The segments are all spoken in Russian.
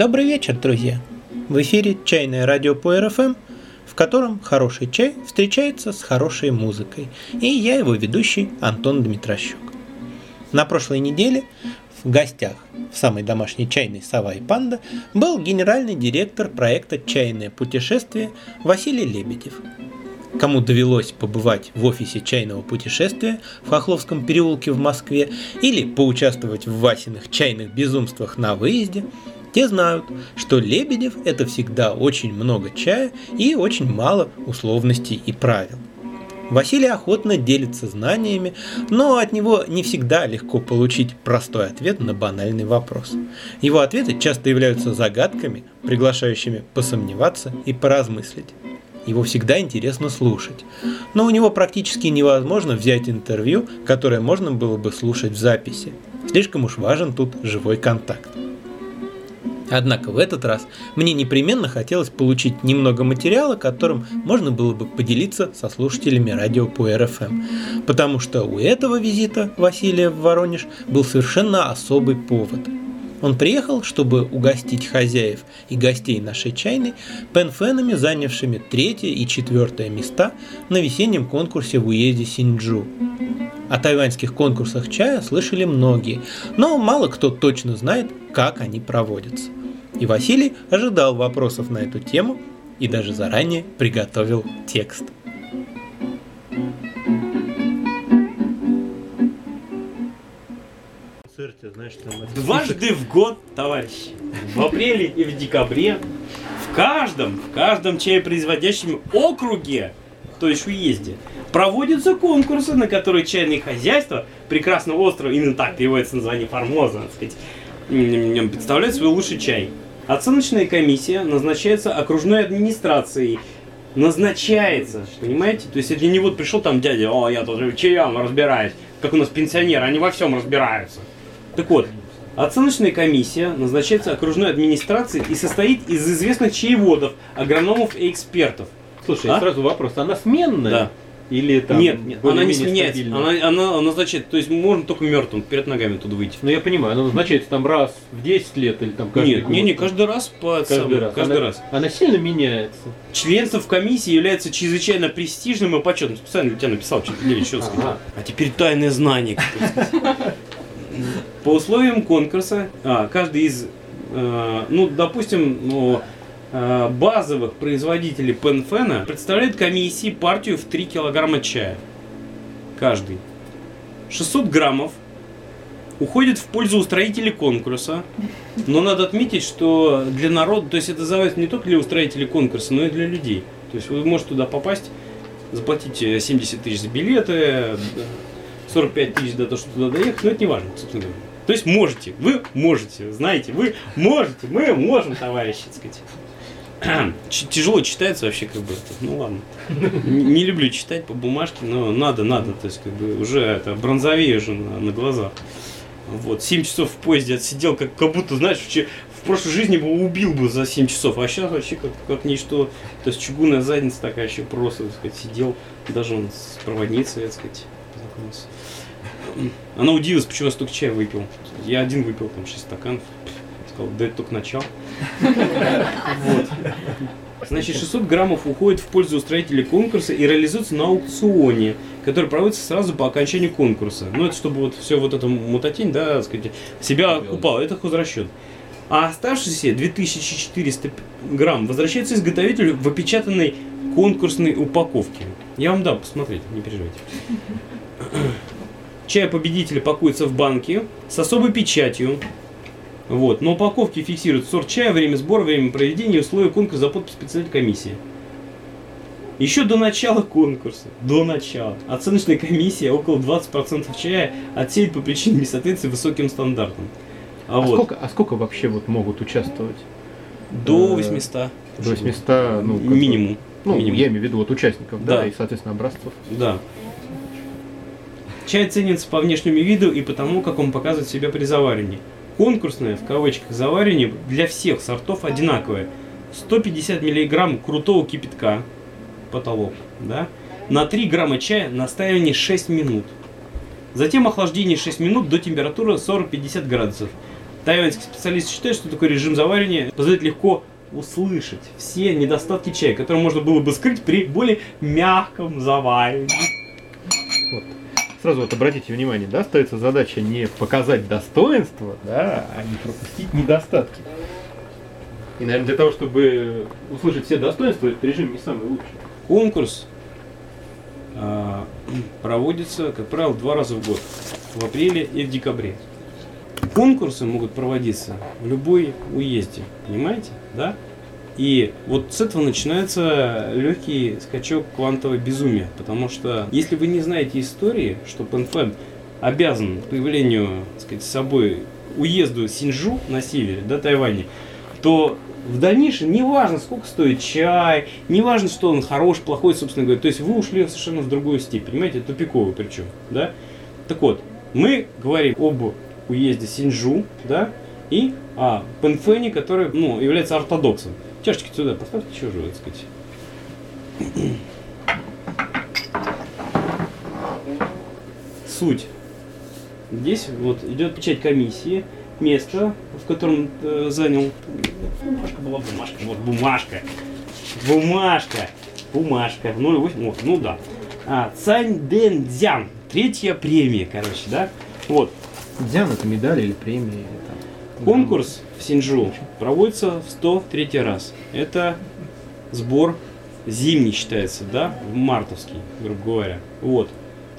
Добрый вечер, друзья! В эфире «Чайное радио по РФМ», в котором хороший чай встречается с хорошей музыкой. И я его ведущий Антон Дмитрощук. На прошлой неделе в гостях в самой домашней чайной «Сова и панда» был генеральный директор проекта «Чайное путешествие» Василий Лебедев. Кому довелось побывать в офисе чайного путешествия в Хохловском переулке в Москве или поучаствовать в Васиных чайных безумствах на выезде – те знают, что Лебедев – это всегда очень много чая и очень мало условностей и правил. Василий охотно делится знаниями, но от него не всегда легко получить простой ответ на банальный вопрос. Его ответы часто являются загадками, приглашающими посомневаться и поразмыслить. Его всегда интересно слушать. Но у него практически невозможно взять интервью, которое можно было бы слушать в записи. Слишком уж важен тут живой контакт. Однако в этот раз мне непременно хотелось получить немного материала, которым можно было бы поделиться со слушателями радио по РФМ. Потому что у этого визита Василия в Воронеж был совершенно особый повод. Он приехал, чтобы угостить хозяев и гостей нашей чайной пенфенами, занявшими третье и четвертое места на весеннем конкурсе в уезде Синджу. О тайваньских конкурсах чая слышали многие, но мало кто точно знает, как они проводятся. И Василий ожидал вопросов на эту тему и даже заранее приготовил текст. Дважды в год, товарищи, в апреле и в декабре, в каждом, в каждом чаепроизводящем округе, то есть уезде, проводятся конкурсы, на которые чайные хозяйства прекрасного острова, именно так переводится название Формоза, так сказать, представляют свой лучший чай. Оценочная комиссия назначается окружной администрацией. Назначается, понимаете? То есть это не вот пришел там дядя, о, я тоже чаям разбираюсь, как у нас пенсионеры, они во всем разбираются. Так вот, Оценочная комиссия назначается окружной администрацией и состоит из известных чаеводов, агрономов и экспертов. Слушай, а? сразу вопрос, она сменная? Да. Или там Нет, нет она не сменяется. Она, она, она назначает, то есть можно только мертвым перед ногами туда выйти. Ну я понимаю, она назначается там раз в 10 лет или там каждый Нет, год. не, не, каждый раз по каждый самому, раз. Каждый она, раз. Она сильно меняется. Членство в комиссии является чрезвычайно престижным и почетным. Специально для тебя написал, что ты еще сказать. А теперь тайное знание. По условиям конкурса, а, каждый из, э, ну, допустим, ну, базовых производителей пенфена представляет комиссии партию в 3 килограмма чая. Каждый. 600 граммов уходит в пользу устроителей конкурса. Но надо отметить, что для народа, то есть это называется не только для устроителей конкурса, но и для людей. То есть вы можете туда попасть, заплатить 70 тысяч за билеты, 45 тысяч за то, что туда доехать, но это не важно, собственно говоря. То есть можете, вы можете, знаете, вы можете, мы можем, товарищи, так сказать. Тяжело читается вообще, как бы, ну ладно. Не люблю читать по бумажке, но надо, надо, то есть, как бы, уже это бронзовее уже на, на глазах. Вот, 7 часов в поезде отсидел, как, как будто, знаешь, в, в прошлой жизни бы убил бы за 7 часов, а сейчас вообще как, как ничто. То есть чугунная задница такая еще просто, так сказать, сидел, даже он с проводницей, так сказать, познакомился. Она удивилась, почему я столько чая выпил. Я один выпил, там, 6 стаканов. Сказал, да это только начало. Вот. Значит, 600 граммов уходит в пользу устроителей конкурса и реализуется на аукционе, который проводится сразу по окончанию конкурса. Ну, это чтобы вот все вот это мутатень, да, сказать, себя окупало. Это хозрасчет. А оставшиеся 2400 грамм возвращается изготовителю в опечатанной конкурсной упаковке. Я вам дам посмотреть, не переживайте. Чай победителя пакуется в банке с особой печатью, вот. На упаковке фиксируют сорт чая, время сбора, время проведения условия конкурса за подпись председателя комиссии. Еще до начала конкурса, до начала, оценочная комиссия около 20% чая отсеет по причине несоответствия высоким стандартам. А, а, вот. сколько, а сколько вообще вот могут участвовать? До 800. Э, до 800, ну, минимум. Ну, минимум. я имею в виду вот участников, да. да, и, соответственно, образцов. Да. Чай ценится по внешнему виду и потому, как он показывает себя при заваривании конкурсное, в кавычках, заваривание для всех сортов одинаковое. 150 миллиграмм крутого кипятка, потолок, да, на 3 грамма чая настаивание 6 минут. Затем охлаждение 6 минут до температуры 40-50 градусов. тайваньские специалисты считают, что такой режим заваривания позволяет легко услышать все недостатки чая, которые можно было бы скрыть при более мягком заваривании. Сразу вот обратите внимание, да, ставится задача не показать достоинства, да, а не пропустить недостатки. И, наверное, для того, чтобы услышать все достоинства, этот режим не самый лучший. Конкурс э, проводится, как правило, два раза в год. В апреле и в декабре. Конкурсы могут проводиться в любой уезде, понимаете, да? И вот с этого начинается легкий скачок квантового безумия, потому что если вы не знаете истории, что Пенфен обязан появлению, так сказать, с собой уезду Синджу на севере, да, Тайване, то в дальнейшем не важно, сколько стоит чай, не важно, что он хорош, плохой, собственно говоря. То есть вы ушли совершенно в другую степь, понимаете, тупиковый причем, да? Так вот, мы говорим об уезде Синджу, да, и о Пенфене, который, ну, является ортодоксом. Чашечки сюда поставьте, же, так сказать. Суть. Здесь вот идет печать комиссии, место, в котором э, занял. Бумажка была бумажка. Вот бумажка. Бумажка. Бумажка. 0,8. Вот, ну да. А, Цань Дэн Дзян. Третья премия, короче, да? Вот. Дзян это медаль или премия? Там, Конкурс в Синджу проводится в 103 раз. Это сбор зимний считается, да, мартовский, грубо говоря. Вот.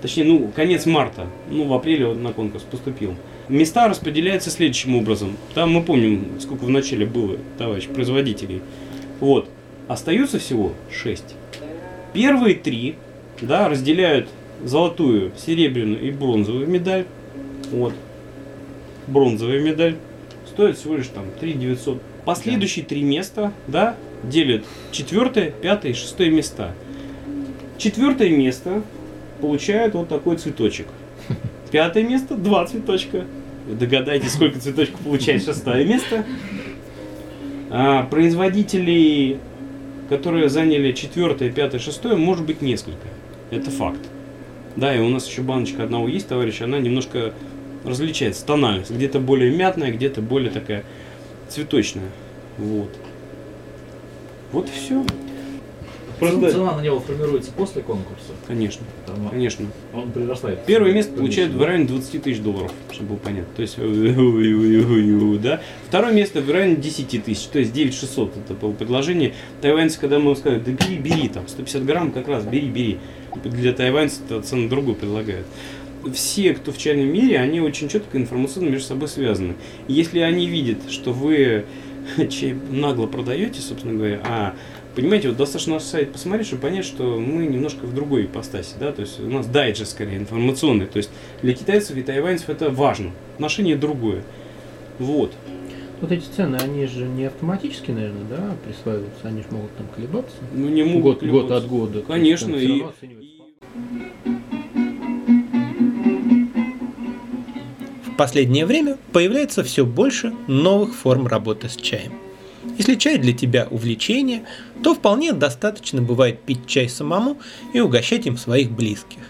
Точнее, ну, конец марта. Ну, в апреле он на конкурс поступил. Места распределяются следующим образом. Там мы помним, сколько в начале было, товарищ, производителей. Вот. Остаются всего 6. Первые три, да, разделяют золотую, серебряную и бронзовую медаль. Вот. Бронзовая медаль стоит всего лишь там 3 900. Последующие три места, да, делят четвертое, пятое и шестое места. Четвертое место получает вот такой цветочек. Пятое место два цветочка. Догадайтесь, сколько цветочков получает шестое место. А, производителей, которые заняли четвертое, пятое, шестое, может быть несколько. Это факт. Да, и у нас еще баночка одного есть, товарищ, она немножко различается, тональность. Где-то более мятная, где-то более такая цветочная. Вот. Вот и все. Просто... Цена на него формируется после конкурса? Конечно. Там, конечно. Он прирастает. Первое место получает в районе 20 тысяч долларов, чтобы было понятно. То есть, да. Второе место в районе 10 тысяч, то есть 9 600 это было предложение. Тайваньцы, когда мы сказали, да бери, бери, там 150 грамм как раз, бери, бери. Для тайваньцев цену другую предлагают все, кто в чайном мире, они очень четко информационно между собой связаны. И если они видят, что вы чай нагло продаете, собственно говоря, а Понимаете, вот достаточно наш сайт посмотреть, чтобы понять, что мы немножко в другой ипостаси, да, то есть у нас дайджест скорее информационный, то есть для китайцев и тайваньцев это важно, отношение другое. Вот. Вот эти цены, они же не автоматически, наверное, да, присваиваются, они же могут там колебаться. Ну не могут год, колебаться. год от года. Конечно. И... последнее время появляется все больше новых форм работы с чаем. Если чай для тебя увлечение, то вполне достаточно бывает пить чай самому и угощать им своих близких.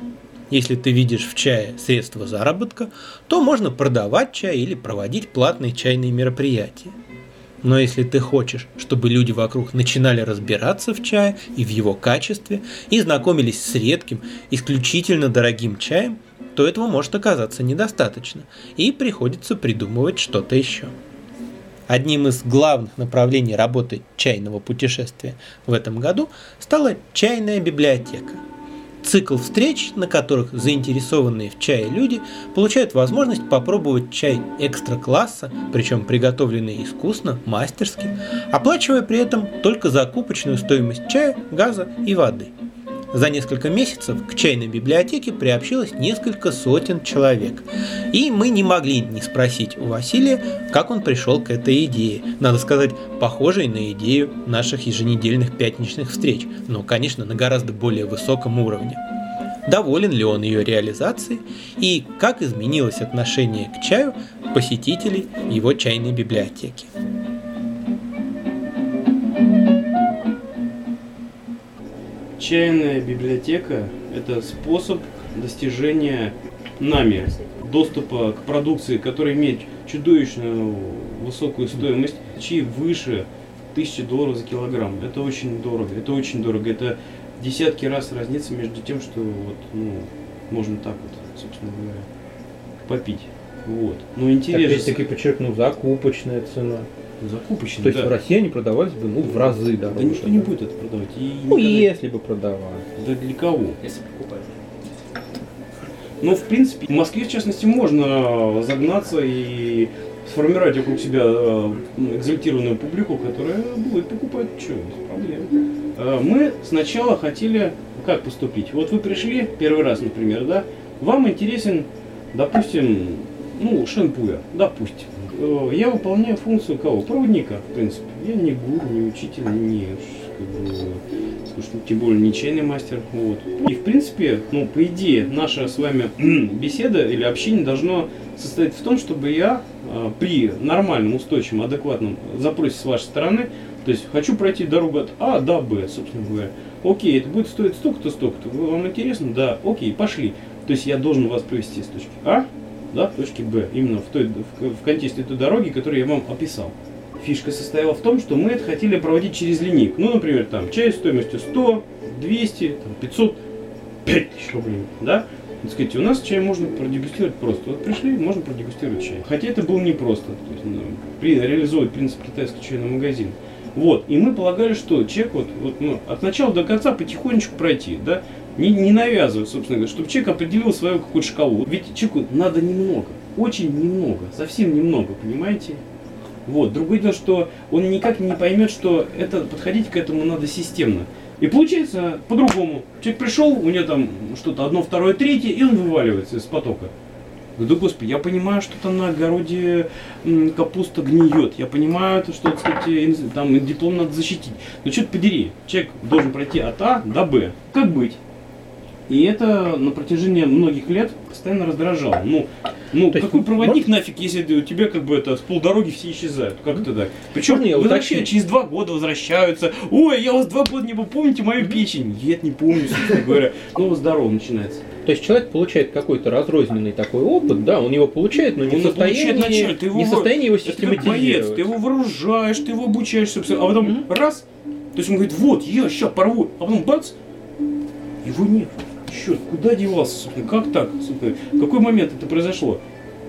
Если ты видишь в чае средства заработка, то можно продавать чай или проводить платные чайные мероприятия. Но если ты хочешь, чтобы люди вокруг начинали разбираться в чае и в его качестве, и знакомились с редким, исключительно дорогим чаем, то этого может оказаться недостаточно, и приходится придумывать что-то еще. Одним из главных направлений работы чайного путешествия в этом году стала чайная библиотека. Цикл встреч, на которых заинтересованные в чае люди получают возможность попробовать чай экстра-класса, причем приготовленный искусно, мастерски, оплачивая при этом только закупочную стоимость чая, газа и воды – за несколько месяцев к чайной библиотеке приобщилось несколько сотен человек. И мы не могли не спросить у Василия, как он пришел к этой идее. Надо сказать, похожей на идею наших еженедельных пятничных встреч, но, конечно, на гораздо более высоком уровне. Доволен ли он ее реализацией и как изменилось отношение к чаю посетителей его чайной библиотеки. Чайная библиотека – это способ достижения нами доступа к продукции, которая имеет чудовищную высокую стоимость, чаи выше тысячи долларов за килограмм. Это очень дорого, это очень дорого. Это десятки раз разница между тем, что вот, ну, можно так вот, собственно говоря, попить. Вот. Но интересно. Опять-таки подчеркну, закупочная цена. Закупочный, То есть да. в России они продавались бы ну, в разы Да дороже. никто не будет это продавать. И Ну, никогда- если бы продавали. Да для кого? Если покупаешь. Но, в принципе, в Москве, в частности, можно загнаться и сформировать вокруг себя э, экзальтированную публику, которая будет покупать что, без проблем. Э, Мы сначала хотели как поступить? Вот вы пришли первый раз, например, да? Вам интересен, допустим, ну, шампуя, допустим. Э, Я выполняю функцию кого? Проводника, в принципе. Я не гуру, не учитель, не тем более не чайный мастер. Вот. И в принципе, ну, по идее, наша с вами беседа или общение должно состоять в том, чтобы я э, при нормальном, устойчивом, адекватном запросе с вашей стороны, то есть хочу пройти дорогу от А до Б, собственно говоря. Окей, это будет стоить столько-то, столько-то. Вам интересно? Да. Окей, пошли. То есть я должен вас провести с точки А до точки Б, именно в, той, в, в контексте той дороги, которую я вам описал. Фишка состояла в том, что мы это хотели проводить через линейку. Ну, например, там чай стоимостью 100, 200, там, 500, 5000 рублей, да? Так сказать, у нас чай можно продегустировать просто. Вот пришли, можно продегустировать чай. Хотя это было непросто. То есть, ну, при, реализовывать принцип китайского чайного магазина. Вот. И мы полагали, что человек вот, вот ну, от начала до конца потихонечку пройти, да, не, не навязывая, собственно говоря, чтобы человек определил свою какую-то шкалу. Ведь человеку надо немного, очень немного, совсем немного, понимаете? Вот. Другое дело, что он никак не поймет, что это подходить к этому надо системно. И получается по-другому. Человек пришел, у него там что-то одно, второе, третье, и он вываливается из потока. Да господи, я понимаю, что там на огороде капуста гниет. Я понимаю, то, что, инс- там диплом надо защитить. Но что-то подери, человек должен пройти от А до Б. Как быть? И это на протяжении многих лет постоянно раздражало. Ну, ну То есть какой проводник нафиг, если у тебя как бы это с полдороги все исчезают? Как это так? Причем Можно я возвращают, через два года возвращаются. Ой, я вас два года не был, помните мою печень? Нет, не помню, собственно говоря. Ну, здорово начинается. То есть человек получает какой-то разрозненный такой опыт, да, он его получает, но не Он в состоянии, ты его не в состоянии его Это как систематизировать. боец, ты его вооружаешь, ты его обучаешь, собственно, а потом раз, то есть он говорит, вот, я сейчас порву, а потом бац, его нет. Черт, куда девался, собственно, как так, собственно, в какой момент это произошло?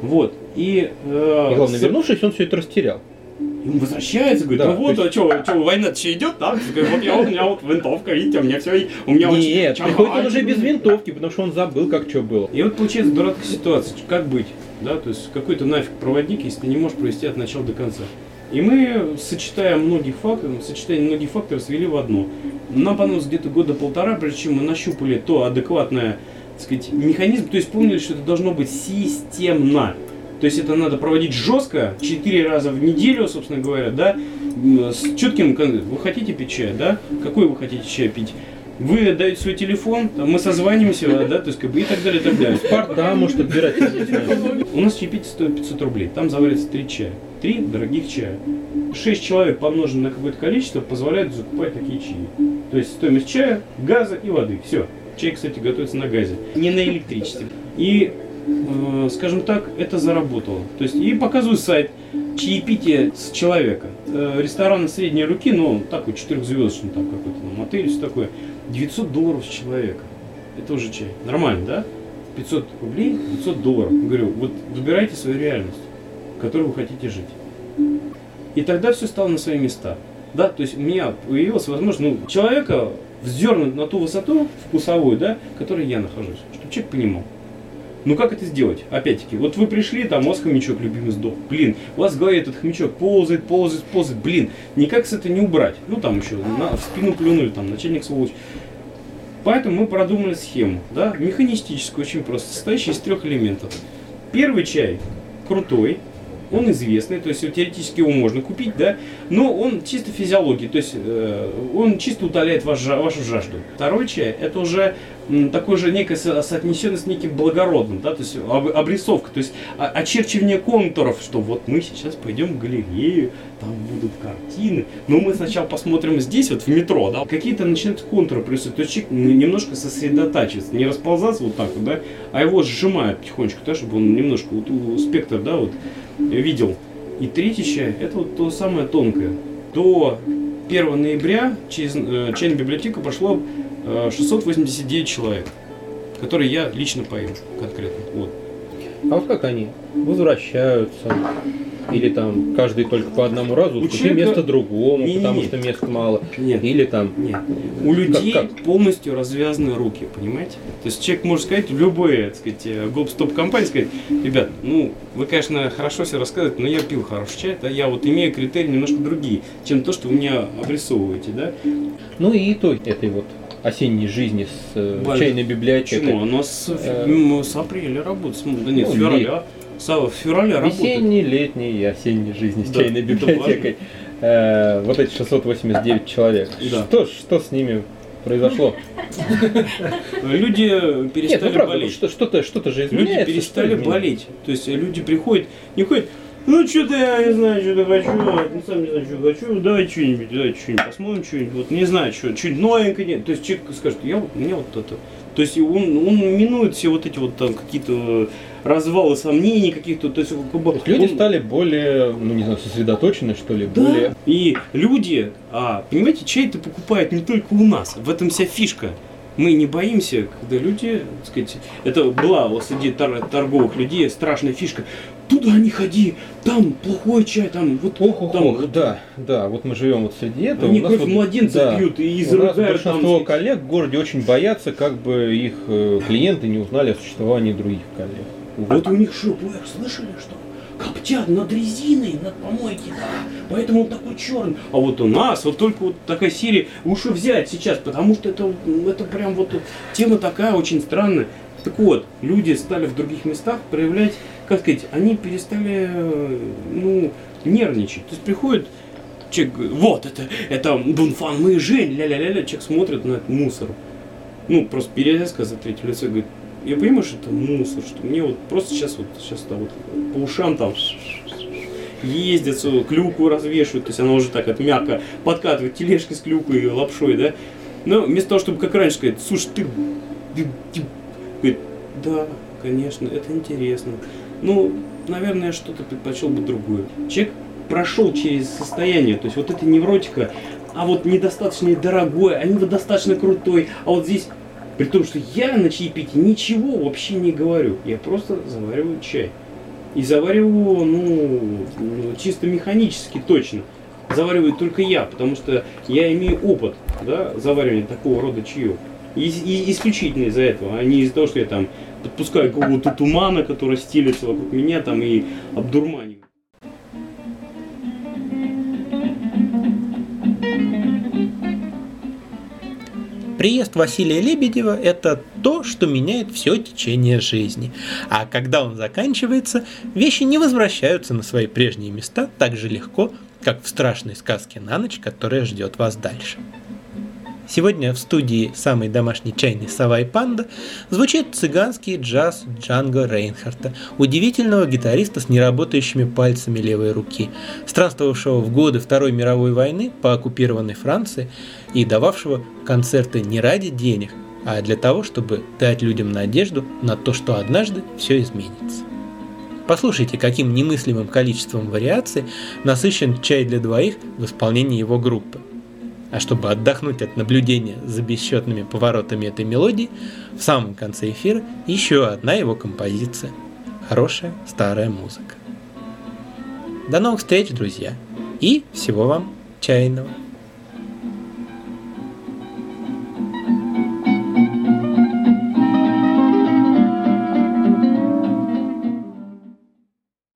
Вот, и... э, И главное, с- вернувшись, он все это растерял. и он возвращается, говорит, Да, ну вот, то а что, война еще идет, так? Говорит, Вот я, у меня вот винтовка, видите, у меня все, у меня Нет, чагай. приходит он уже без винтовки, потому что он забыл, как что было. И вот получается дурацкая ситуация, как быть, да, то есть какой-то нафиг проводник, если ты не можешь провести от начала до конца. И мы, сочетая многих факторов, сочетание многих факторов свели в одно. Нам понадобилось где-то года полтора, прежде чем мы нащупали то адекватное, так сказать, механизм, то есть поняли, что это должно быть системно. То есть это надо проводить жестко, 4 раза в неделю, собственно говоря, да, с четким, вы хотите пить чай, да, какой вы хотите чай пить, вы даете свой телефон, там, мы созваниваемся, да, то есть как бы и так далее, и так далее. Спарта может отбирать. У нас чаепитие стоит 500 рублей, там заварится 3 чая, 3 дорогих чая. 6 человек помноженное на какое-то количество позволяет закупать такие чаи. То есть стоимость чая, газа и воды, все. Чай, кстати, готовится на газе, не на электричестве. И, э, скажем так, это заработало. То есть, и показываю сайт, чаепитие с человека. Э, рестораны средней руки, ну, такой четырехзвездочный, там какой-то там отель, все такое. 900 долларов с человека. Это уже чай. Нормально, да? 500 рублей, 500 долларов. Говорю, вот выбирайте свою реальность, в которой вы хотите жить. И тогда все стало на свои места. Да, то есть у меня появилась возможность, ну, человека вздернуть на ту высоту вкусовую, да, в которой я нахожусь, чтобы человек понимал. Ну как это сделать? Опять-таки, вот вы пришли, там у вас хомячок любимый сдох. Блин, у вас в голове этот хомячок ползает, ползает, ползает. Блин, никак с это не убрать. Ну там еще на, в спину плюнули, там начальник сволочь. Поэтому мы продумали схему, да, механистическую, очень просто, состоящую из трех элементов. Первый чай крутой, он известный, то есть теоретически его можно купить, да, но он чисто физиологии, то есть э, он чисто утоляет ваш, вашу жажду. Второй чай, это уже такой же некая со- соотнесенность с неким благородным, да, то есть об- обрисовка, то есть очерчивание контуров, что вот мы сейчас пойдем в галерею, там будут картины, но мы сначала посмотрим здесь, вот в метро, да, какие-то начинают контуры присутствовать, то есть человек немножко сосредотачивается, не расползаться вот так вот, да, а его сжимают потихонечку, да, чтобы он немножко вот спектр, да, вот видел. И чай, это вот то самое тонкое. До 1 ноября через э, чайную библиотеку прошло 689 человек, которые я лично поил конкретно. Вот. А вот как они? Возвращаются? Или там каждый только по одному разу, У уступи человека- место другому, Не-не-не. потому что места мало. Нет, Или там... нет. У людей как? полностью развязаны руки, понимаете? То есть человек может сказать в любой, так сказать, э, гоп-стоп компании, сказать, ребят, ну, вы, конечно, хорошо все рассказываете, но я пил хороший чай, да, я вот имею критерии немножко другие, чем то, что вы мне обрисовываете, да? Ну и итог этой вот осенней жизни с э, Валь, чайной библиотекой. Почему? Оно с, Э, с апреля работает, с- да нет, с ну, февраля. С в февраля работает. Весенней, летней и осенней жизни с Да, чайной библиотекой. Э, вот эти 689 человек. Да. Что, что с ними произошло? Люди Нет, перестали ну правда, болеть. что- что-то что же Люди изменяется. перестали что изменяется? болеть. То есть люди приходят, не ходят, ну что-то я не знаю, что-то хочу, ну, сам не знаю, что хочу, давай что-нибудь, давай что-нибудь посмотрим, что-нибудь, вот не знаю, что, что-нибудь новенькое, нет. То есть человек скажет, я вот, мне вот это. То есть он, он минует все вот эти вот там какие-то развалы сомнений каких-то, то есть как бы То есть люди он- стали более, ну не знаю, сосредоточены, что ли, Да. более... И люди, а, понимаете, чай-то покупают не только у нас. В этом вся фишка. Мы не боимся, когда люди, так сказать, это была среди тор- торговых людей страшная фишка. Туда не ходи, там плохой чай, там вот Ох, ох, там ох, да, да, вот мы живем вот среди этого. Они кровь вот- младенцев да, пьют и У нас изрыгают там. большинство сказать. коллег в городе очень боятся, как бы их э, клиенты не узнали о существовании других коллег. Вот у них что, слышали, что? Коптят над резиной, над помойки, да. Поэтому он такой черный. А вот у нас вот только вот такая серия лучше взять сейчас, потому что это, это прям вот тема такая очень странная. Так вот, люди стали в других местах проявлять, как сказать, они перестали, ну, нервничать. То есть приходит человек, вот это, это Бунфан, мы Жень, ля-ля-ля-ля, человек смотрит на этот мусор. Ну, просто перерезка за третье лицо, говорит, я понимаю, что это мусор, что мне вот просто сейчас вот, сейчас вот по ушам там ездят, клюку развешивают, то есть она уже так от мягко подкатывает тележки с клюкой и лапшой, да. Но вместо того, чтобы как раньше сказать, слушай, ты- ты-» говорит, да, конечно, это интересно. Ну, наверное, я что-то предпочел бы другое. Человек прошел через состояние, то есть вот эта невротика, а вот недостаточно дорогой, а недостаточно крутой, а вот здесь при том, что я на чаепитии ничего вообще не говорю. Я просто завариваю чай. И завариваю его, ну, ну, чисто механически точно. Завариваю только я, потому что я имею опыт, да, заваривания такого рода чаев. И, и исключительно из-за этого, а не из-за того, что я там подпускаю какого-то тумана, который стелится вокруг меня там и обдурманивает. Приезд Василия Лебедева – это то, что меняет все течение жизни. А когда он заканчивается, вещи не возвращаются на свои прежние места так же легко, как в страшной сказке на ночь, которая ждет вас дальше. Сегодня в студии самой домашней чайной «Сова и панда» звучит цыганский джаз Джанго Рейнхарта, удивительного гитариста с неработающими пальцами левой руки, странствовавшего в годы Второй мировой войны по оккупированной Франции и дававшего концерты не ради денег, а для того, чтобы дать людям надежду на то, что однажды все изменится. Послушайте, каким немыслимым количеством вариаций насыщен чай для двоих в исполнении его группы. А чтобы отдохнуть от наблюдения за бесчетными поворотами этой мелодии, в самом конце эфира еще одна его композиция. Хорошая старая музыка. До новых встреч, друзья! И всего вам чайного!